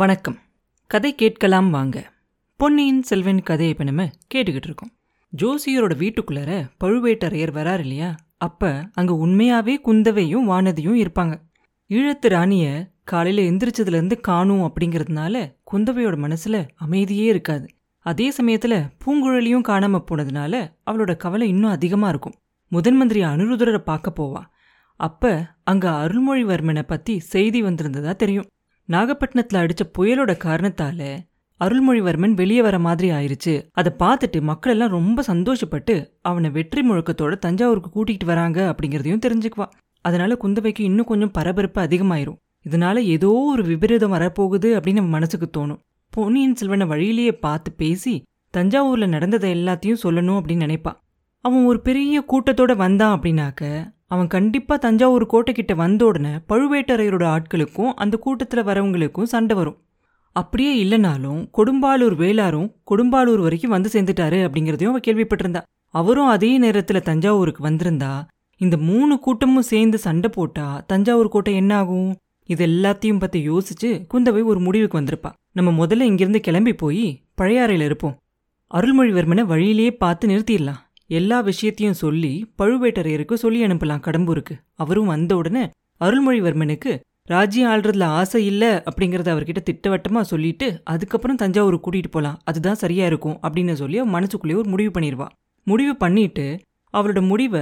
வணக்கம். கதை கேட்கலாம் வாங்க. பொன்னியின் செல்வன் கதையை இப்போ நம்ம கேட்டுக்கிட்டு இருக்கோம். ஜோசியரோட வீட்டுக்குள்ளார பழுவேட்டரையர் வரார் இல்லையா? அப்போ அங்கே உண்மையாகவே குந்தவையும் வானதியும் இருப்பாங்க. ஈழத்து ராணியை காலையில் எந்திரிச்சதுலேருந்து காணும் அப்படிங்கிறதுனால குந்தவையோட மனசில் அமைதியே இருக்காது. அதே சமயத்தில் பூங்குழலியும் காணாமல் போனதுனால அவளோட கவலை இன்னும் அதிகமாக இருக்கும். முதன் மந்திரி அனுருதரை பார்க்க போவா. அப்போ அங்கே அருள்மொழிவர்மனை பற்றி செய்தி வந்திருந்ததா தெரியும். நாகப்பட்டினத்துல அடிச்ச புயலோட காரணத்தால அருள்மொழிவர்மன் வெளியே வர மாதிரி ஆயிருச்சு. அதை பார்த்துட்டு மக்கள் எல்லாம் ரொம்ப சந்தோஷப்பட்டு அவனை வெற்றி முழக்கத்தோட தஞ்சாவூருக்கு கூட்டிகிட்டு வராங்க அப்படிங்கறதையும் தெரிஞ்சுக்குவா அதனால குந்தவைக்கு இன்னும் கொஞ்சம் பரபரப்பு அதிகமாயிரும். இதனால ஏதோ ஒரு விபரீதம் வரப்போகுது அப்படின்னு நம்ம மனசுக்கு தோணும். பொன்னியின் செல்வனை வழியிலேயே பார்த்து பேசி தஞ்சாவூர்ல நடந்ததை எல்லாத்தையும் சொல்லணும் அப்படின்னு நினைப்பான். அவன் ஒரு பெரிய கூட்டத்தோட வந்தான் அப்படின்னாக்க அவன் கண்டிப்பா தஞ்சாவூர் கோட்டைக்கிட்ட வந்த உடனே பழுவேட்டரையரோட ஆட்களுக்கும் அந்த கூட்டத்துல வரவங்களுக்கும் சண்டை வரும். அப்படியே இல்லைனாலும் கொடும்பாலூர் வேளாரும் கொடும்பாலூர் வரைக்கும் வந்து சேர்ந்துட்டாரு அப்படிங்கறதையும் அவ கேள்விப்பட்டிருந்தா. அவரும் அதே நேரத்துல தஞ்சாவூருக்கு வந்திருந்தா இந்த மூணு கூட்டமும் சேர்ந்து சண்டை போட்டா தஞ்சாவூர் கோட்டை என்ன ஆகும்? இது எல்லாத்தையும் பத்தி யோசிச்சு குந்தவை ஒரு முடிவுக்கு வந்திருப்பா. நம்ம முதல்ல இங்கிருந்து கிளம்பி போய் பழையாறையில இருப்போம். அருள்மொழிவர்மனை வழியிலேயே பார்த்து நிறுத்திடலாம். எல்லா விஷயத்தையும் சொல்லி பழுவேட்டரையருக்கு சொல்லி அனுப்பலாம் கடம்பூருக்கு. அவரும் வந்த உடனே அருள்மொழிவர்மனுக்கு ராஜ்யம் ஆள்றதுல ஆசை இல்ல அப்படிங்கறத அவர்கிட்ட திட்டவட்டமா சொல்லிட்டு அதுக்கப்புறம் தஞ்சாவூர் கூட்டிட்டு போலாம். அதுதான் சரியா இருக்கும் அப்படின்னு சொல்லி அவ மனசுக்குள்ளேயே ஒரு முடிவு பண்ணிடுவா. முடிவு பண்ணிட்டு அவளோட முடிவை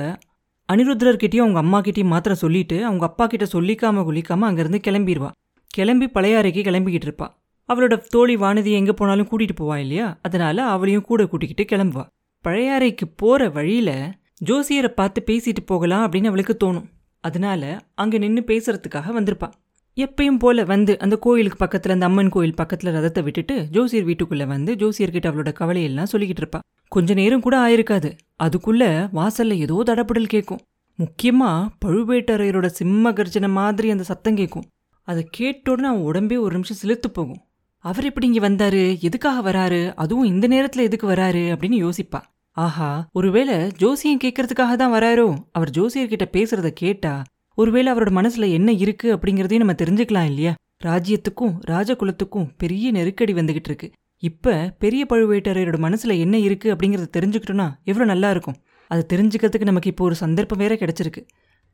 அனிருத்ரர்கிட்டயும் அவங்க அம்மா கிட்டயும் மாத்திரம் சொல்லிட்டு அவங்க அப்பா கிட்ட சொல்லிக்காம குளிக்காம அங்கிருந்து கிளம்பிடுவா. கிளம்பி பழையாறைக்கு கிளம்பிக்கிட்டு இருப்பா. அவளோட தோழி வானதி எங்க போனாலும் கூட்டிட்டு போவா இல்லையா? அதனால அவளையும் கூட கூட்டிக்கிட்டு கிளம்புவா. பழையாறைக்கு போற வழியில ஜோசியரை பார்த்து பேசிட்டு போகலாம் அப்படின்னு அவளுக்கு தோணும். அதனால அங்க நின்னு பேசுறதுக்காக வந்திருப்பா. எப்பயும் போல வந்து அந்த கோயிலுக்கு பக்கத்துல அந்த அம்மன் கோயில் பக்கத்துல ரதத்தை விட்டுட்டு ஜோசியர் வீட்டுக்குள்ள வந்து ஜோசியர்கிட்ட அவளோட கவலையெல்லாம் சொல்லிக்கிட்டு இருப்பா. கொஞ்ச நேரம் கூட ஆயிருக்காது. அதுக்குள்ள வாசல்ல ஏதோ தடபடல் கேட்கும் முக்கியமா பழுவேட்டரையரோட சிம்ம கர்ஜனை மாதிரி அந்த சத்தம் கேட்கும் அதை கேட்ட அவன் உடம்பே ஒரு நிமிஷம் சிலுத்து போகும். அவர் எப்படி இங்க வந்தாரு? எதுக்காக வராரு? அதுவும் இந்த நேரத்துல எதுக்கு வராரு? அப்படின்னு யோசிப்பா. ஆஹா ஒருவேளை ஜோசியம் கேட்கறதுக்காக தான் வராரோ? அவர் ஜோசியர்கிட்ட பேசுறத கேட்டா ஒருவேளை அவரோட மனசுல என்ன இருக்கு அப்படிங்கறதையும் நம்ம தெரிஞ்சுக்கலாம் இல்லையா? ராஜ்யத்துக்கும் ராஜகுலத்துக்கும் பெரிய நெருக்கடி வந்துகிட்டு இருக்கு. இப்ப பெரிய பழுவேட்டரையரோட மனசுல என்ன இருக்கு அப்படிங்கறத தெரிஞ்சுக்கிட்டோம்னா எவ்வளவு நல்லா இருக்கும். அதை தெரிஞ்சுக்கிறதுக்கு நமக்கு இப்போ ஒரு சந்தர்ப்பம் வேற கிடைச்சிருக்கு.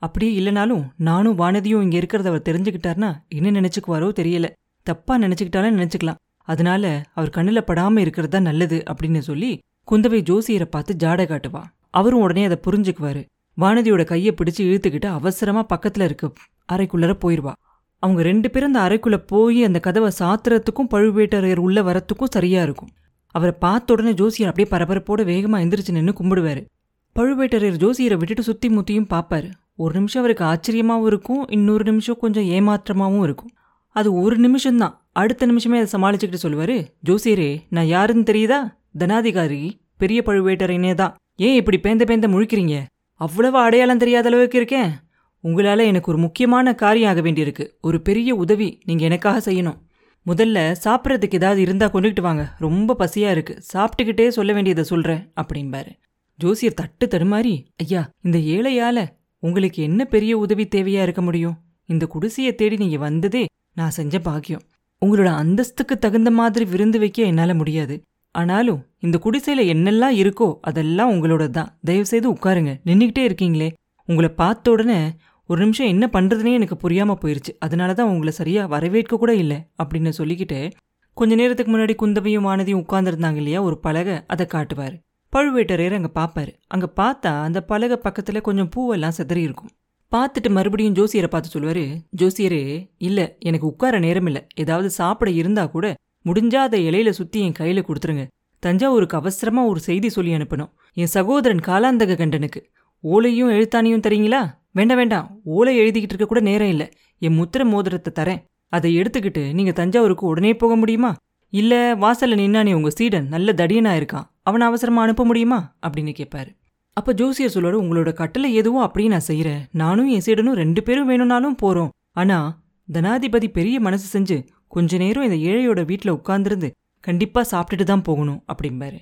அப்படியே இல்லைனாலும் நானும் வானதியும் இங்க இருக்கிறத அவர் தெரிஞ்சுக்கிட்டார்னா என்ன நினைச்சுக்குவாரோ தெரியல. தப்பா நினைச்சுக்கிட்டாலும் நினைச்சுக்கலாம். அதனால அவர் கண்ணுல படாம இருக்கிறது தான் நல்லது அப்படின்னு சொல்லி குந்தவை ஜோசியரை பார்த்து ஜாட காட்டுவா. அவரும் உடனே அதை புரிஞ்சுக்குவாரு. வானதியோட கையை பிடிச்சு இழுத்துக்கிட்டு அவசரமா பக்கத்துல இருக்க அறைக்குள்ளர போயிடுவா அவங்க ரெண்டு பேரும் அந்த அறைக்குள்ள போய் அந்த கதவை சாத்துறதுக்கும் பழுவேட்டரையர் உள்ள வரத்துக்கும் சரியா இருக்கும். அவரை பார்த்த உடனே ஜோசியர் அப்படியே பரபரப்போட வேகமா எந்திரிச்சு நின்று கும்பிடுவாரு. பழுவேட்டரையர் ஜோசியரை விட்டுட்டு சுத்தி முத்தியும் பார்ப்பாரு. ஒரு நிமிஷம் அவருக்கு ஆச்சரியமாகவும் இருக்கும் இன்னொரு நிமிஷம் கொஞ்சம் ஏமாற்றமாகவும் இருக்கும். அது ஒரு நிமிஷம்தான். அடுத்த நிமிஷமே அதை சமாளிச்சுக்கிட்டு சொல்லுவாரு ஜோசியரே நான் யாருன்னு தெரியுதா? தனாதிகாரி பெரிய பழுவேட்டரையனே தான் ஏன் இப்படி பேந்த பேந்த முழிக்கிறீங்க? அவ்வளவு அடையாளம் தெரியாத அளவுக்கு இருக்கேன். உங்களால எனக்கு ஒரு முக்கியமான காரியம் ஆக வேண்டியிருக்கு. ஒரு பெரிய உதவி நீங்கள் எனக்காக செய்யணும். முதல்ல சாப்பிட்றதுக்கு ஏதாவது இருந்தா கொண்டுகிட்டு வாங்க. ரொம்ப பசியா இருக்கு. சாப்பிட்டுக்கிட்டே சொல்ல வேண்டியதை சொல்றேன் அப்படிம்பாரு ஜோசியர் தட்டு தடுமாறி ஐயா இந்த ஏழையால உங்களுக்கு என்ன பெரிய உதவி தேவையாக இருக்க முடியும்? இந்த குடிசையை தேடி நீங்க வந்ததே நான் செஞ்ச பாக்கியம். உங்களோட அந்தஸ்துக்கு தகுந்த மாதிரி விருந்து வைக்க என்னால் முடியாது. ஆனாலும் இந்த குடிசையில் என்னெல்லாம் இருக்கோ அதெல்லாம் உங்களோட தான் தயவு செய்து உட்காருங்க. நின்னுக்கிட்டே இருக்கீங்களே. உங்களை பார்த்த உடனே ஒரு நிமிஷம் என்ன பண்றதுனே எனக்கு புரியாமல் போயிருச்சு. அதனால தான் உங்களை சரியாக வரவேற்க கூட இல்லை அப்படின்னு சொல்லிக்கிட்டு கொஞ்ச நேரத்துக்கு முன்னாடி குந்தவையும் வானதியும் உட்கார்ந்துருந்தாங்க இல்லையா ஒரு பலகை அதை காட்டுவார். பழுவேட்டரையர் அங்கே பார்ப்பார் அங்கே பார்த்தா அந்த பலகை பக்கத்தில் கொஞ்சம் பூவெல்லாம் சிதறி இருக்கும். பார்த்துட்டு மறுபடியும் ஜோசியரை பார்த்து சொல்லுவாரு ஜோசியரே இல்ல எனக்கு உட்கார நேரம் இல்ல ஏதாவது சாப்பிட இருந்தா கூட முடிஞ்சா அதை இலையில சுத்தி என் கையில கொடுத்துருங்க. தஞ்சாவூருக்கு அவசரமா ஒரு செய்தி சொல்லி அனுப்பணும். என் சகோதரன் காலாந்தக கண்டனுக்கு. ஓலையும் எழுத்தானையும் தரீங்களா? வேண்டாம் வேண்டாம். ஓலை எழுதிக்கிட்டு இருக்க கூட நேரம் இல்லை. என் முத்திர மோதிரத்தை தரேன். அதை எடுத்துக்கிட்டு நீங்க தஞ்சாவூருக்கு உடனே போக முடியுமா? இல்ல வாசல்ல நின்னானே உங்க சீடன் நல்ல தடியனா இருக்கான். அவனை அவசரமா அனுப்ப முடியுமா? அப்படின்னு கேட்பாரு அப்ப ஜோசியர் சொல்லுவார் உங்களோட கட்டளை எதுவோ அப்படியே நான் செய்யறேன் நானும் என் சீடனும் ரெண்டு பேரும் வேணும்னாலும் போறோம். ஆனா தனாதிபதி பெரிய மனசு செஞ்சு கொஞ்ச நேரம் இந்த ஏழையோட வீட்டில் உட்காந்துருந்து கண்டிப்பா சாப்பிட்டுட்டு தான் போகணும் அப்படிம்பாரு.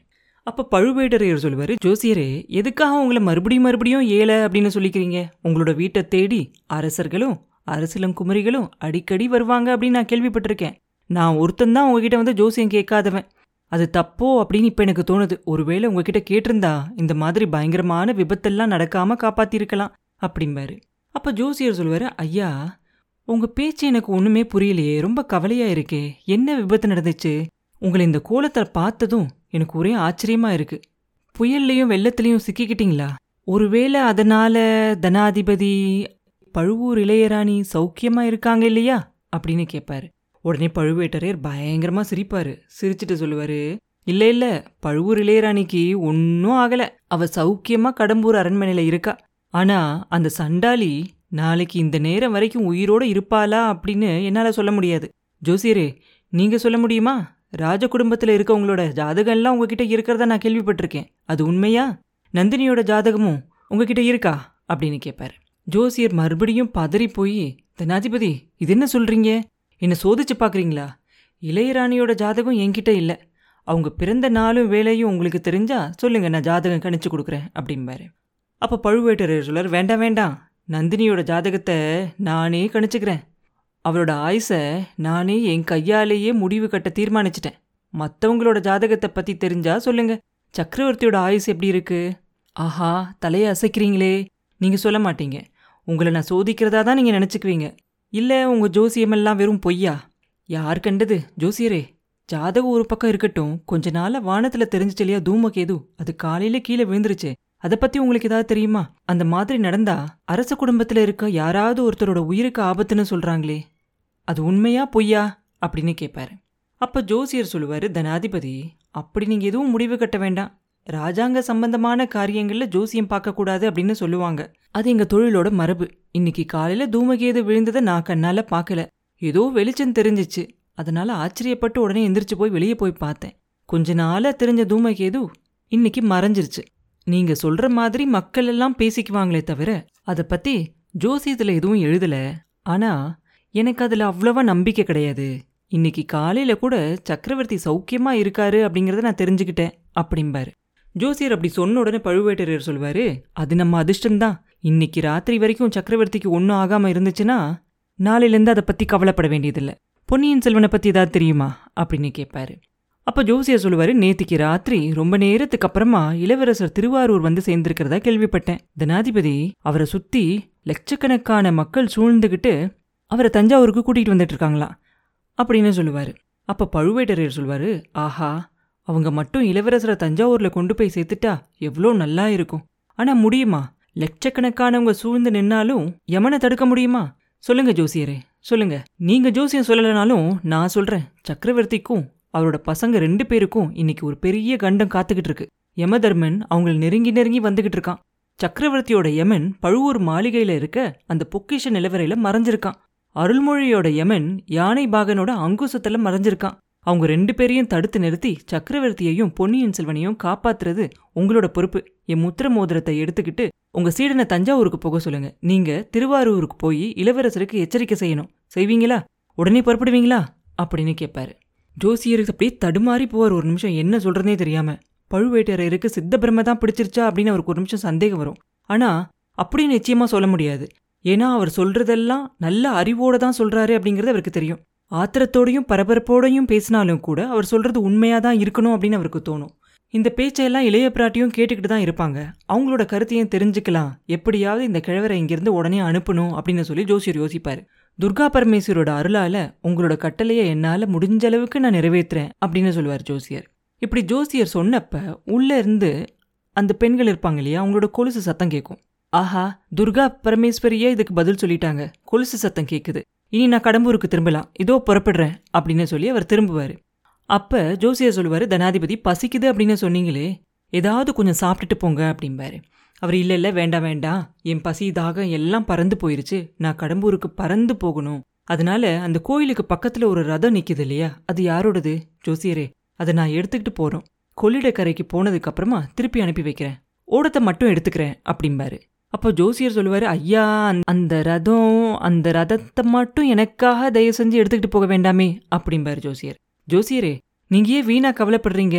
அப்ப பழுவேட்டரையர் சொல்லுவாரு ஜோசியரே எதுக்காக உங்களை மறுபடியும் மறுபடியும் ஏழை அப்படின்னு சொல்லிக்கிறீங்க? உங்களோட வீட்டை தேடி அரசர்களும் அரசிலங்குமரிகளும் அடிக்கடி வருவாங்க அப்படின்னு நான் கேள்விப்பட்டிருக்கேன். நான் ஒருத்தன் தான் உங்ககிட்ட வந்து ஜோசியம் கேட்காதவன். அது தப்போ அப்படின்னு இப்போ எனக்கு தோணுது. ஒருவேளை உங்ககிட்ட கேட்டிருந்தா இந்த மாதிரி பயங்கரமான விபத்தெல்லாம் நடக்காம காப்பாத்திருக்கலாம் அப்படிம்பாரு. அப்ப ஜோசியர் சொல்லுவாரு ஐயா உங்க பேச்சு எனக்கு ஒண்ணுமே புரியலையே ரொம்ப கவலையா இருக்கே. என்ன விபத்து நடந்துச்சு? உங்களை இந்த கோலத்தை பார்த்ததும் எனக்கு ஒரே ஆச்சரியமா இருக்கு. புயல்லையும் வெள்ளத்திலையும் சிக்கிக்கிட்டீங்களா? ஒருவேளை அதனால தனாதிபதி பழுவூர் இளையராணி சௌக்கியமா இருக்காங்க இல்லையா? அப்படின்னு கேட்பாரு உடனே பழுவேட்டரையர் பயங்கரமா சிரிப்பாரு. சிரிச்சிட்டு சொல்லுவாரு இல்லை இல்ல பழுவூர் இளையராணிக்கு ஒன்னும் ஆகல. அவ சௌக்கியமா கடம்பூர் அரண்மனையில இருக்கா. ஆனா அந்த சண்டாளி நாளைக்கு இந்த நேரம் வரைக்கும் உயிரோட இருப்பாளா அப்படின்னு என்னால சொல்ல முடியாது. ஜோசியரே நீங்க சொல்ல முடியுமா? ராஜ குடும்பத்துல இருக்கவங்களோட ஜாதகம்லாம் உங்ககிட்ட இருக்கிறதா நான் கேள்விப்பட்டிருக்கேன். அது உண்மையா? நந்தினியோட ஜாதகமும் உங்ககிட்ட இருக்கா? அப்படின்னு கேட்பாரு ஜோசியர் மறுபடியும் பதறி போய் தனாதிபதி இது என்ன சொல்றீங்க? என்னை சோதிச்சு பார்க்குறீங்களா? இளையராணியோட ஜாதகம் என்கிட்ட இல்லை. அவங்க பிறந்த நாளும் வேலையும் உங்களுக்கு தெரிஞ்சால் சொல்லுங்கள் நான் ஜாதகம் கணிச்சு கொடுக்குறேன் அப்படிம்பாரு. அப்போ பழுவேட்டரையர் சொல்லார் வேண்டாம் வேண்டாம். நந்தினியோட ஜாதகத்தை நானே கணிச்சுக்கிறேன். அவளோட ஆயுசை நானே என் கையாலேயே முடிவு கட்ட தீர்மானிச்சிட்டேன். மற்றவங்களோட ஜாதகத்தை பற்றி தெரிஞ்சா சொல்லுங்க. சக்கரவர்த்தியோட ஆயுஸ் எப்படி இருக்கு? ஆஹா தலையை அசைக்கிறீங்களே. நீங்கள் சொல்ல மாட்டீங்க. உங்களை நான் சோதிக்கிறதா தான் நீங்கள் நினச்சிக்குவீங்க. இல்லை உங்கள் ஜோசியமெல்லாம் வெறும் பொய்யா? யார் கண்டது ஜோசியரே? ஜாதகம் ஒரு பக்கம் இருக்கட்டும். கொஞ்ச நாள வானத்துல தெரிஞ்சிச்சு இல்லையா தூமகேது அது காலையில கீழே விழுந்துருச்சு. அதை பத்தி உங்களுக்கு ஏதாவது தெரியுமா? அந்த மாதிரி நடந்தா அரச குடும்பத்துல இருக்க யாராவது ஒருத்தரோட உயிருக்கு ஆபத்துன்னு சொல்றாங்களே. அது உண்மையா பொய்யா? அப்படின்னு கேட்பாரு அப்ப ஜோசியர் சொல்லுவாரு தனாதிபதி அப்படி நீங்க எதுவும் முடிவு கட்ட வேண்டாம். ராஜாங்க சம்பந்தமான காரியங்கள்ல ஜோசியம் பார்க்கக்கூடாது அப்படின்னு சொல்லுவாங்க. அது எங்க தொழிலோட மரபு. இன்னைக்கு காலையில தூமகேது விழுந்ததை நான் கண்ணால பார்க்கல. ஏதோ வெளிச்சம் தெரிஞ்சிச்சு. அதனால ஆச்சரியப்பட்டு உடனே எந்திரிச்சு போய் வெளியே போய் பார்த்தேன். கொஞ்ச நாளா தெரிஞ்ச தூமகேது இன்னைக்கு மறைஞ்சிருச்சு. நீங்க சொல்ற மாதிரி மக்கள் எல்லாம் பேசிக்குவாங்களே தவிர அதை பத்தி ஜோசியத்துல எதுவும் எழுதல. ஆனா எனக்கு அதுல அவ்வளவா நம்பிக்கை கிடையாது. இன்னைக்கு காலையில கூட சக்கரவர்த்தி சௌக்கியமா இருக்காரு அப்படிங்கறத நான் தெரிஞ்சுக்கிட்டேன் அப்படிம்பாரு. ஜோசியர் அப்படி சொன்ன உடனே பழுவேட்டரையர் சொல்வாரு அது நம்ம அதிர்ஷ்டம்தான். இன்னைக்கு ராத்திரி வரைக்கும் சக்கரவர்த்திக்கு ஒன்றும் ஆகாம இருந்துச்சுன்னா நாளையிலேருந்து அதை பத்தி கவலைப்பட வேண்டியதில்லை. பொன்னியின் செல்வனை பத்தி ஏதாவது தெரியுமா? அப்படின்னு கேட்பாரு. அப்ப ஜோசியர் சொல்லுவாரு நேத்திக்கு ராத்திரி ரொம்ப நேரத்துக்கு அப்புறமா இளவரசர் திருவாரூர் வந்து சேர்ந்திருக்கிறதா கேள்விப்பட்டேன். தனாதிபதி அவரை சுத்தி லட்சக்கணக்கான மக்கள் சூழ்ந்துகிட்டு அவரை தஞ்சாவூருக்கு கூட்டிகிட்டு வந்துட்டு இருக்காங்களாம் அப்படின்னு சொல்லுவாரு. அப்ப பழுவேட்டரையர் சொல்வாரு ஆஹா அவங்க மட்டும் இளவரசரை தஞ்சாவூர்ல கொண்டு போய் சேர்த்துட்டா எவ்வளோ நல்லா இருக்கும். ஆனா முடியுமா? லட்சக்கணக்கானவங்க சூழ்ந்து நின்னாலும் யமனை தடுக்க முடியுமா? சொல்லுங்க ஜோசியரே சொல்லுங்க. நீங்க ஜோசியம் சொல்லலைனாலும் நான் சொல்றேன். சக்கரவர்த்திக்கும் அவரோட பசங்க ரெண்டு பேருக்கும் இன்னைக்கு ஒரு பெரிய கண்டம் காத்துக்கிட்டு இருக்கு யமதர்மன் அவங்கள நெருங்கி நெருங்கி வந்துகிட்டு இருக்கான். சக்கரவர்த்தியோட யமன் பழுவூர் மாளிகையில இருக்க அந்த பொக்கிஷ நிலவரையில மறைஞ்சிருக்கான். அருள்மொழியோட யமன் யானை பாகனோட அங்குசத்துல மறைஞ்சிருக்கான். அவங்க ரெண்டு பேரையும் தடுத்து நிறுத்தி சக்கரவர்த்தியையும் பொன்னியின் செல்வனையும் காப்பாத்துறது உங்களோட பொறுப்பு. என் முத்திர மோதிரத்தை எடுத்துக்கிட்டு உங்க சீடனை தஞ்சாவூருக்கு போக சொல்லுங்க. நீங்க திருவாரூருக்கு போய் இளவரசருக்கு எச்சரிக்கை செய்யணும். செய்வீங்களா? உடனே புறப்படுவீங்களா? அப்படின்னு கேட்பாரு ஜோசியருக்கு அப்படியே தடுமாறி போவார் ஒரு நிமிஷம். என்ன சொல்றதே தெரியாம. பழுவேட்டரையருக்கு சித்த பிரம்ம தான் பிடிச்சிருச்சா அப்படின்னு அவருக்கு ஒரு நிமிஷம் சந்தேகம் வரும். ஆனா அப்படி நிச்சயமா சொல்ல முடியாது. ஏன்னா அவர் சொல்றதெல்லாம் நல்ல அறிவோட தான் சொல்றாரு அப்படிங்கறது அவருக்கு தெரியும். ஆத்திரத்தோடையும் பரபரப்போடையும் பேசினாலும் கூட அவர் சொல்றது உண்மையாக தான் இருக்கணும் அப்படின்னு அவருக்கு தோணும். இந்த பேச்சையெல்லாம் இளைய பிராட்டியும் கேட்டுக்கிட்டு தான் இருப்பாங்க. அவங்களோட கருத்தையும் தெரிஞ்சுக்கலாம். எப்படியாவது இந்த கிழவரை இங்கிருந்து உடனே அனுப்பணும் அப்படின்னு சொல்லி ஜோசியர் யோசிப்பார். துர்கா பரமேஸ்வரோட அருளால உங்களோட கட்டளையை என்னால முடிஞ்ச அளவுக்கு நான் நிறைவேற்றுறேன் அப்படின்னு சொல்லுவார் ஜோசியர். இப்படி ஜோசியர் சொன்னப்ப உள்ள இருந்து அந்த பெண்கள் இருப்பாங்க இல்லையா அவங்களோட கொலுசு சத்தம் கேட்கும். ஆஹா துர்கா பரமேஸ்வரியே இதுக்கு பதில் சொல்லிட்டாங்க. கொலுசு சத்தம் கேட்குது. இனி நான் கடம்பூருக்கு திரும்பலாம். இதோ புறப்படுறேன் அப்படின்னு சொல்லி அவர் திரும்புவார். அப்போ ஜோசியர் சொல்லுவார் தனாதிபதி பசிக்குது அப்படின்னு சொன்னீங்களே ஏதாவது கொஞ்சம் சாப்பிட்டுட்டு போங்க அப்படிம்பாரு. அவர் இல்லை இல்லை வேண்டாம் வேண்டாம். என் பசி தாகம் எல்லாம் பறந்து போயிருச்சு. நான் கடம்பூருக்கு பறந்து போகணும். அதனால அந்த கோயிலுக்கு பக்கத்தில் ஒரு ரதம் நிற்கிது இல்லையா? அது யாரோடது? ஜோசியரே அதை நான் எடுத்துக்கிட்டு போகிறோம் கொள்ளிடக்கரைக்கு போனதுக்கப்புறமா திருப்பி அனுப்பி வைக்கிறேன். ஓடத்தை மட்டும் எடுத்துக்கிறேன் அப்படிம்பாரு. அப்போ ஜோசியர் சொல்லுவாரு ஐயா அந்த ரதம் அந்த ரதத்தை மட்டும் எனக்காக தயவு செஞ்சு எடுத்துக்கிட்டு போக வேண்டாமே அப்படிம்பாரு ஜோசியர். ஜோசியரே நீங்க ஏன் வீணா கவலைப்படுறீங்க?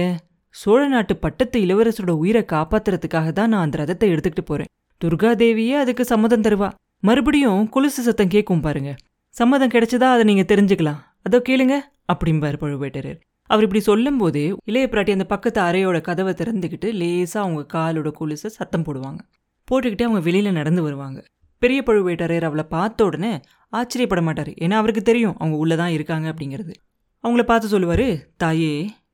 சோழ நாட்டு பட்டத்து இளவரசரோட உயிரை காப்பாத்துறதுக்காக தான் நான் அந்த ரதத்தை எடுத்துக்கிட்டு போறேன். துர்காதேவியே அதுக்கு சம்மதம் தருவா. மறுபடியும் கொலுசு சத்தம் கேட்கும் பாருங்க. சம்மதம் கிடைச்சதா அதை நீங்க தெரிஞ்சுக்கலாம். அதோ கேளுங்க அப்படிம்பார் பழுவேட்டரர். அவர் இப்படி சொல்லும்போதே இளைய பிராட்டி அந்த பக்கத்து அறையோட கதவை திறந்துக்கிட்டு லேசாக அவங்க காலோட கொலுசை சத்தம் போடுவாங்க. போட்டுக்கிட்டே அவங்க வெளியில் நடந்து வருவாங்க. பெரிய பழுவேட்டரையர் அவளை பார்த்த உடனே ஆச்சரியப்பட மாட்டார். ஏன்னா அவருக்கு தெரியும் அவங்க உள்ளே தான் இருக்காங்க அப்படிங்கிறது. அவங்கள பார்த்து சொல்லுவார் தாயே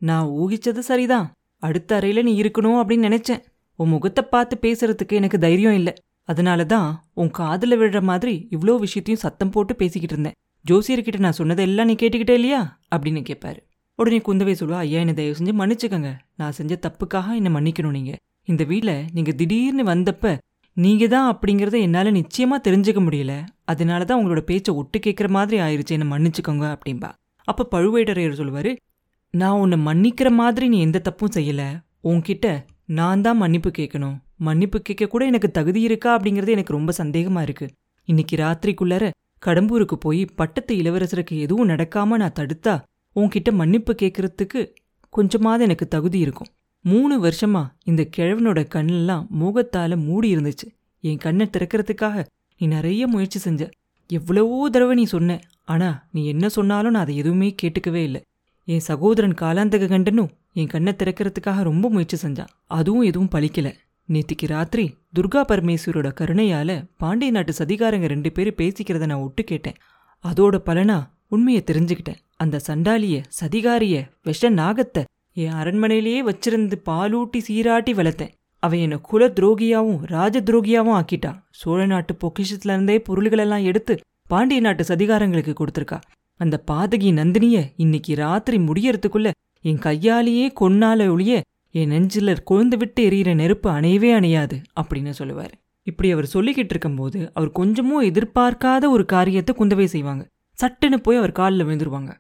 நான் ஊகிச்சது சரிதான். அடுத்த அறையில் நீ இருக்கணும் அப்படின்னு நினச்சேன். உன் முகத்தை பார்த்து பேசுறதுக்கு எனக்கு தைரியம் இல்லை. அதனால தான் உன் காதில் விழுற மாதிரி இவ்வளோ விஷயத்தையும் சத்தம் போட்டு பேசிக்கிட்டு இருந்தேன். ஜோசியர்கிட்ட நான் சொன்னதெல்லாம் நீ கேட்டுக்கிட்டே இல்லையா? அப்படின்னு கேட்பாரு உடனே குந்தவை சொல்லுவா ஐயா என்னை தயவு செஞ்சு மன்னிச்சுக்கங்க. நான் செஞ்ச தப்புக்காக என்னை மன்னிக்கணும் நீங்கள் இந்த வீட்டில் நீங்கள் திடீர்னு வந்தப்ப நீங்க தான் அப்படிங்கறத என்னால நிச்சயமா தெரிஞ்சுக்க முடியல. அதனால தான் உங்களோட பேச்சை ஒட்டு கேட்குற மாதிரி ஆயிருச்சு என்னை மன்னிச்சுக்கோங்க அப்படின்பா அப்ப பழுவேட்டரையர் சொல்லுவாரு நான் உன்னை மன்னிக்கிற மாதிரி நீ எந்த தப்பும் செய்யல. உன்கிட்ட நான் தான் மன்னிப்பு கேட்கணும் மன்னிப்பு கேட்க கூட எனக்கு தகுதி இருக்கா? அப்படிங்கிறது எனக்கு ரொம்ப சந்தேகமா இருக்கு. இன்னைக்கு ராத்திரிக்குள்ளார கடம்பூருக்கு போய் பட்டத்து இளவரசருக்கு எதுவும் நடக்காம நான் தடுத்தா உன்கிட்ட மன்னிப்பு கேட்கறதுக்கு கொஞ்சமாவது எனக்கு தகுதி இருக்கும். மூணு வருஷமா இந்த கிழவனோட கண்ணெல்லாம் மோகத்தால மூடி இருந்துச்சு. என் கண்ணை திறக்கிறதுக்காக நீ நிறைய முயற்சி செஞ்ச. எவ்வளவோ தடவை நீ சொன்ன. ஆனா நீ என்ன சொன்னாலும் நான் அதை எதுவுமே கேட்டுக்கவே இல்லை. என் சகோதரன் காலாந்தக கண்டனும் என் கண்ணை திறக்கிறதுக்காக ரொம்ப முயற்சி செஞ்சான். அதுவும் எதுவும் பழிக்கல. நேத்திக்கு ராத்திரி துர்கா பரமேஸ்வரோட கருணையால பாண்டிய நாட்டு சதிகாரங்க ரெண்டு பேரும் பேசிக்கிறத நான் ஒட்டு கேட்டேன். அதோட பலனா உண்மையை தெரிஞ்சுக்கிட்டேன். அந்த சண்டாலிய சதிகாரிய விஷ நாகத்தை என் அரண்மனையிலேயே வச்சிருந்து பாலூட்டி சீராட்டி வளர்த்தேன். அவன் என்னை குல துரோகியாவும் ராஜ துரோகியாவும் ஆக்கிட்டான் சோழ நாட்டு பொக்கிஷத்துல இருந்தே பொருள்களெல்லாம் எடுத்து பாண்டிய நாட்டு சதிகாரங்களுக்கு கொடுத்துருக்கா. அந்த பாதகி நந்தினிய இன்னைக்கு ராத்திரி முடியறதுக்குள்ள என் கையாலேயே கொன்னால ஒழிய என் நெஞ்சில் கொழுந்து விட்டு எரியிற நெருப்பு அணையவே அணையாது அப்படின்னு சொல்லுவார். இப்படி அவர் சொல்லிக்கிட்டு இருக்கும்போது அவர் கொஞ்சமும் எதிர்பார்க்காத ஒரு காரியத்தை குந்தவை செய்வாங்க. சட்டுன்னு போய் அவர் காலில் விழுந்துருவாங்க.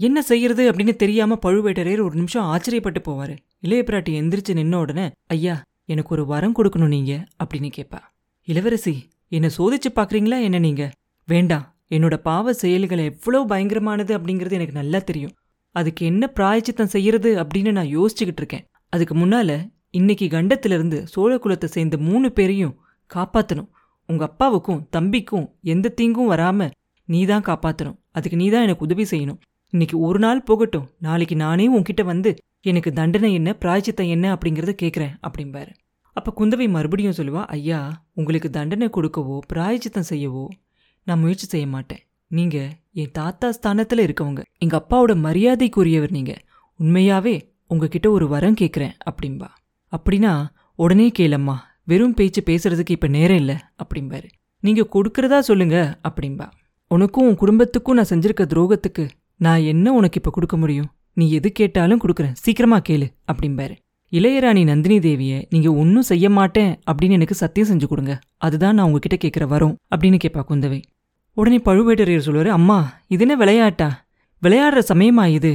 என்ன செய்யறது? அப்படின்னு தெரியாம பழுவேட்டரையர் ஒரு நிமிஷம் ஆச்சரியப்பட்டு போவாரு. இளைய பிராட்டி எந்திரிச்சு நின்ன உடனே ஐயா எனக்கு ஒரு வரம் கொடுக்கணும் நீங்க அப்படின்னு கேட்பா இளவரசி என்னை சோதிச்சு பாக்குறீங்களா என்ன நீங்க? வேண்டாம் என்னோட பாவ செயல்கள் எவ்வளவு பயங்கரமானது அப்படிங்கிறது எனக்கு நல்லா தெரியும். அதுக்கு என்ன பிராயச்சித்தம் செய்யறது அப்படின்னு நான் யோசிச்சுக்கிட்டு இருக்கேன். அதுக்கு முன்னால இன்னைக்கு கண்டத்திலிருந்து சோழ குலத்தை சேர்ந்த மூணு பேரையும் காப்பாத்தணும். உங்க அப்பாவுக்கும் தம்பிக்கும் எந்த தீங்கும் வராம நீ தான் காப்பாத்தணும். அதுக்கு நீ தான் எனக்கு உதவி செய்யணும். இன்னைக்கு ஒரு நாள் போகட்டும். நாளைக்கு நானே உன்கிட்ட வந்து எனக்கு தண்டனை என்ன பிராய்ச்சித்தம் என்ன அப்படிங்கிறத கேட்குறேன் அப்படிம்பாரு. அப்போ குந்தவை மறுபடியும் சொல்லுவா ஐயா உங்களுக்கு தண்டனை கொடுக்கவோ பிராயச்சித்தம் செய்யவோ நான் முயற்சி செய்ய மாட்டேன். நீங்கள் என் தாத்தா ஸ்தானத்தில் இருக்கவங்க. எங்கள் அப்பாவோட மரியாதைக்குரியவர் நீங்கள் உண்மையாவே உங்ககிட்ட ஒரு வரம் கேட்குறேன் அப்படின்பா அப்படின்னா உடனே கேளம்மா. வெறும் பேச்சு பேசுறதுக்கு இப்போ நேரம் இல்லை அப்படிம்பாரு. நீங்கள் கொடுக்கறதா சொல்லுங்க அப்படின்பா உனக்கும் உன் குடும்பத்துக்கும் நான் செஞ்சிருக்க துரோகத்துக்கு நான் என்ன உனக்கு இப்ப கொடுக்க முடியும்? நீ எது கேட்டாலும் கொடுக்குறேன். சீக்கிரமா கேளு அப்படிம்பாரு. இளையராணி நந்தினி தேவிய நீங்க ஒன்னும் செய்ய மாட்டேன் அப்படின்னு எனக்கு சத்தியம் செஞ்சு கொடுங்க. அதுதான் நான் உங்ககிட்ட கேட்குற வரோம் அப்படின்னு கேட்பா குந்தவை. உடனே பழுவேட்டரையர் சொல்வார் அம்மா இது என்ன விளையாட்டா? விளையாடுற சமயமா இது?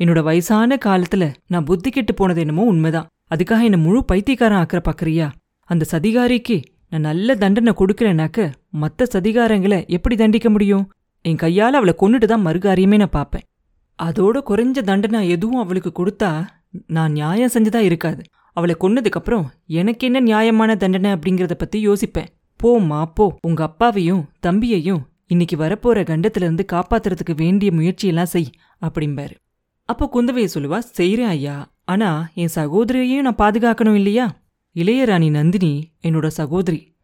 என்னோட வயசான காலத்துல நான் புத்தி கெட்டு போனது என்னமோ உண்மைதான். அதுக்காக என்னை முழு பைத்தியக்காரன் ஆக்கிற பாக்குறியா? அந்த சதிகாரிக்கு நான் நல்ல தண்டனை கொடுக்கலனாக்க மத்த சதிகாரங்களை எப்படி தண்டிக்க முடியும்? என் கையால அவளை கொன்னுட்டு தான் மறுகாரியமே நான் பார்ப்பேன் அதோட குறைஞ்ச தண்டனை எதுவும் அவளுக்கு கொடுத்தா நான் நியாயம் செஞ்சதா இருக்காது. அவளை கொன்னதுக்கப்புறம் எனக்கு என்ன நியாயமான தண்டனை அப்படிங்கறத பத்தி யோசிப்பேன். போம்மா போ. உங்க அப்பாவையும் தம்பியையும் இன்னைக்கு வரப்போற கண்டத்துல இருந்து காப்பாத்துறதுக்கு வேண்டிய முயற்சியெல்லாம் செய் அப்படிம்பாரு. அப்போ குந்தவையை சொல்லுவா செய்கிறேன் ஐயா. ஆனா என் சகோதரியையும் நான் பாதுகாக்கணும் இல்லையா? இளையராணி நந்தினி என்னோட சகோதரி.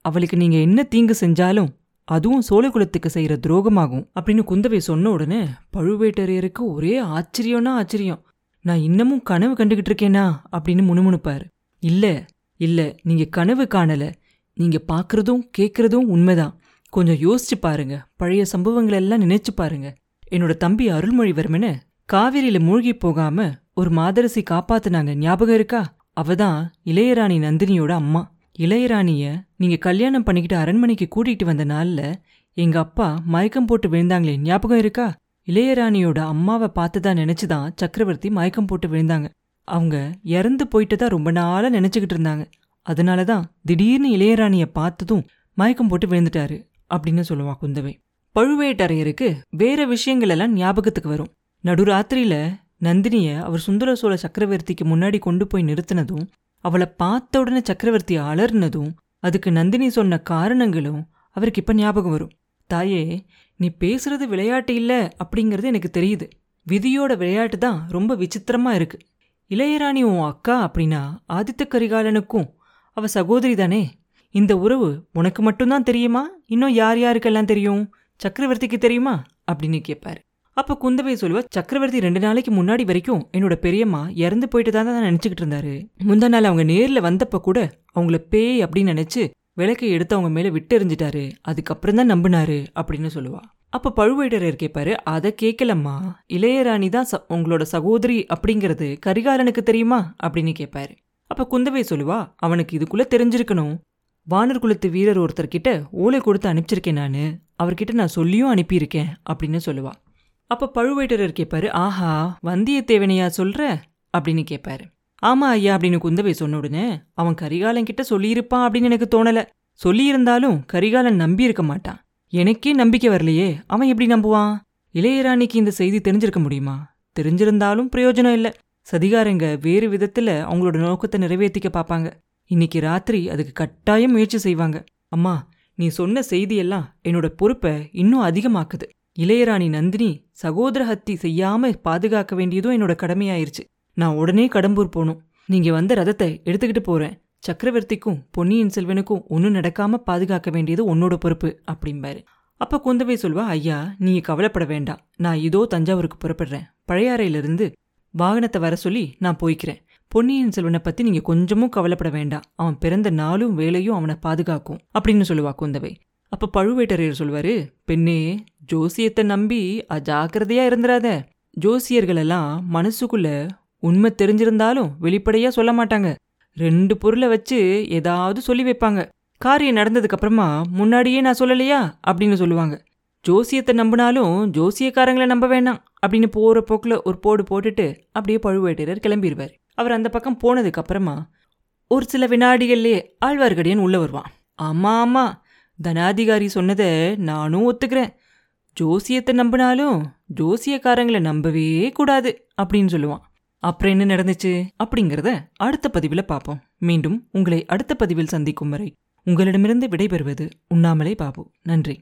அவளுக்கு நீங்க என்ன தீங்கு செஞ்சாலும் அதுவும் சோழகுலத்துக்கு செய்கிற துரோகமாகும் அப்படின்னு குந்தவை சொன்ன உடனே பழுவேட்டரையருக்கு ஒரே ஆச்சரியம்னா ஆச்சரியம். நான் இன்னமும் கனவு கண்டுகிட்டு இருக்கேனா அப்படின்னு முணுமுணுப்பார். இல்லை இல்லை நீங்கள் கனவு காணலை. நீங்கள் பார்க்குறதும் கேட்குறதும் உண்மைதான். கொஞ்சம் யோசிச்சு பாருங்க. பழைய சம்பவங்கள் எல்லாம் நினைச்சு பாருங்க. என்னோட தம்பி அருள்மொழிவர்மனை காவிரியில மூழ்கி போகாம ஒரு மாதரசி காப்பாத்துனாங்க. ஞாபகம் இருக்கா? அவதான் இளையராணி நந்தினியோட அம்மா. இளையராணிய நீங்க கல்யாணம் பண்ணிக்கிட்டு அரண்மனைக்கு கூட்டிகிட்டு வந்த நாள்ல எங்க அப்பா மயக்கம் போட்டு விழுந்தாங்களே ஞாபகம் இருக்கா? இளையராணியோட அம்மாவை பார்த்ததா நினைச்சுதான் சக்கரவர்த்தி மயக்கம் போட்டு விழுந்தாங்க. அவங்க இறந்து போயிட்டதா ரொம்ப நாளா நினைச்சுக்கிட்டு இருந்தாங்க. அதனாலதான் திடீர்னு இளையராணிய பார்த்ததும் மயக்கம் போட்டு விழுந்துட்டாரு அப்படின்னு சொல்லுவா குந்தவை. பழுவேட்டரையருக்கு வேற விஷயங்கள் எல்லாம் ஞாபகத்துக்கு வரும். நடுராத்திரியில நந்தினிய அவர் சுந்தர சோழ சக்கரவர்த்திக்கு முன்னாடி கொண்டு போய் நிறுத்தினதும் அவளை பார்த்த உடனே சக்கரவர்த்தி அலர்னதும் அதுக்கு நந்தினி சொன்ன காரணங்களும் அவருக்கு இப்ப ஞாபகம் வரும். தாயே நீ பேசுறது விளையாட்டு இல்ல அப்படிங்கறது எனக்கு தெரியுது. விதியோட விளையாட்டு தான் ரொம்ப விசித்திரமா இருக்கு. இளையராணி உன் அக்கா அப்படின்னா ஆதித்த கரிகாலனுக்கும் அவ சகோதரி தானே? இந்த உறவு உனக்கு மட்டும்தான் தெரியுமா? இன்னும் யார் யாருக்கெல்லாம் தெரியும்? சக்கரவர்த்திக்கு தெரியுமா? அப்படின்னு கேட்பாரு அப்ப குந்தவை சொல்லுவா சக்கரவர்த்தி ரெண்டு நாளைக்கு முன்னாடி வரைக்கும் என்னோட பெரியம்மா இறந்து போயிட்டு தான் தான் நினைச்சுக்கிட்டு இருந்தாரு. முந்தா நாள் அவங்க நேர்ல வந்தப்ப கூட அவங்கள பேய் அப்படின்னு நினைச்சு விளக்கை எடுத்து அவங்க மேல விட்டு எறிஞ்சிட்டாரு. அதுக்கப்புறம் தான் நம்பினாரு அப்படின்னு சொல்லுவா. அப்ப பழுவேட்டரையர் கேட்பாரு அதை கேட்கலம்மா இளையராணி தான் ச- உங்களோட சகோதரி அப்படிங்கிறது கரிகாலனுக்கு தெரியுமா? அப்படின்னு கேட்பாரு. அப்ப குந்தவை சொல்லுவா அவனுக்கு இதுக்குள்ள தெரிஞ்சிருக்கணும். வானர் குலத்து வீரர் ஒருத்தர்கிட்ட ஓலை கொடுத்து அனுப்பிச்சிருக்கேன் நானு. அவர்கிட்ட நான் சொல்லியும் அனுப்பியிருக்கேன் அப்படின்னு சொல்லுவா. அப்ப பழுவேட்டரர் கேட்பாரு ஆஹா வந்தியத்தேவனையா சொல்ற? அப்படின்னு கேட்பாரு ஆமா ஐயா அப்படின்னு குந்தவை சொன்ன உடனே அவன் கரிகாலன் கிட்ட சொல்லியிருப்பான் அப்படின்னு எனக்கு தோணல. சொல்லியிருந்தாலும் கரிகாலன் நம்பியிருக்க மாட்டான். எனக்கே நம்பிக்கை வரலையே அவன் எப்படி நம்புவான்? இளையராணிக்கு இந்த செய்தி தெரிஞ்சிருக்க முடியுமா? தெரிஞ்சிருந்தாலும் பிரயோஜனம் இல்லை. சதிகாரங்க வேறு விதத்துல அவங்களோட நோக்கத்தை நிறைவேற்றிக்க பார்ப்பாங்க இன்னைக்கு ராத்திரி அதுக்கு கட்டாயம் முயற்சி செய்வாங்க. அம்மா நீ சொன்ன செய்தியெல்லாம் என்னோட பொறுப்பை இன்னும் அதிகமாக்குது. இளையராணி நந்தினி சகோதர ஹத்தி செய்யாம பாதுகாக்க வேண்டியதும் என்னோட கடமையாயிருச்சு. நான் உடனே கடம்பூர் போகணும். நீங்க வந்த ரதத்தை எடுத்துக்கிட்டு போறேன். சக்கரவர்த்திக்கும் பொன்னியின் செல்வனுக்கும் ஒன்றும் நடக்காம பாதுகாக்க வேண்டியது உன்னோட பொறுப்பு அப்படிம்பாரு. அப்ப குந்தவை சொல்வா ஐயா நீங்க கவலைப்பட வேண்டாம் நான் இதோ தஞ்சாவூருக்கு புறப்படுறேன். பழையாறையிலிருந்து வாகனத்தை வர சொல்லி நான் போய்க்கிறேன். பொன்னியின் செல்வனை பத்தி நீங்க கொஞ்சமும் கவலைப்பட வேண்டாம் அவன் பிறந்த நாளும் வேலையும் அவனை பாதுகாக்கும் அப்படின்னு சொல்லுவா குந்தவை. அப்ப பழுவேட்டரையர் சொல்வாரு பெண்ணே ஜோசியத்தை நம்பி அஜாக்கிரதையா இருந்துராத ஜோசியர்களெல்லாம் மனசுக்குள்ள உண்மை தெரிஞ்சிருந்தாலும் வெளிப்படையா சொல்ல மாட்டாங்க. ரெண்டு பொருளை வச்சு ஏதாவது சொல்லி வைப்பாங்க. காரியம் நடந்ததுக்கு அப்புறமா முன்னாடியே நான் சொல்லலையா? அப்படின்னு சொல்லுவாங்க. ஜோசியத்தை நம்பினாலும் ஜோசியக்காரங்களை நம்ப வேணாம் அப்படின்னு போற போக்குல ஒரு போடு போட்டுட்டு அப்படியே பழுவேட்டரர் கிளம்பிடுவார் அவர் அந்த பக்கம் போனதுக்கு அப்புறமா ஒரு சில வினாடிகள்லேயே ஆழ்வார்க்கடியான் உள்ள வருவான். ஆமா ஆமா தனாதிகாரி சொன்னதை நானும் ஒத்துக்கிறேன். ஜோசியத்தை நம்பினாலும் ஜோசியக்காரங்களை நம்பவே கூடாது அப்படின்னு சொல்லுவான். அப்புறம் என்ன நடந்துச்சு அப்படிங்கிறத அடுத்த பதிவில் பார்ப்போம். மீண்டும் உங்களை அடுத்த பதிவில் சந்திக்கும் வரை உங்களிடமிருந்து விடைபெறுவது உண்ணாமலே பாபு. நன்றி.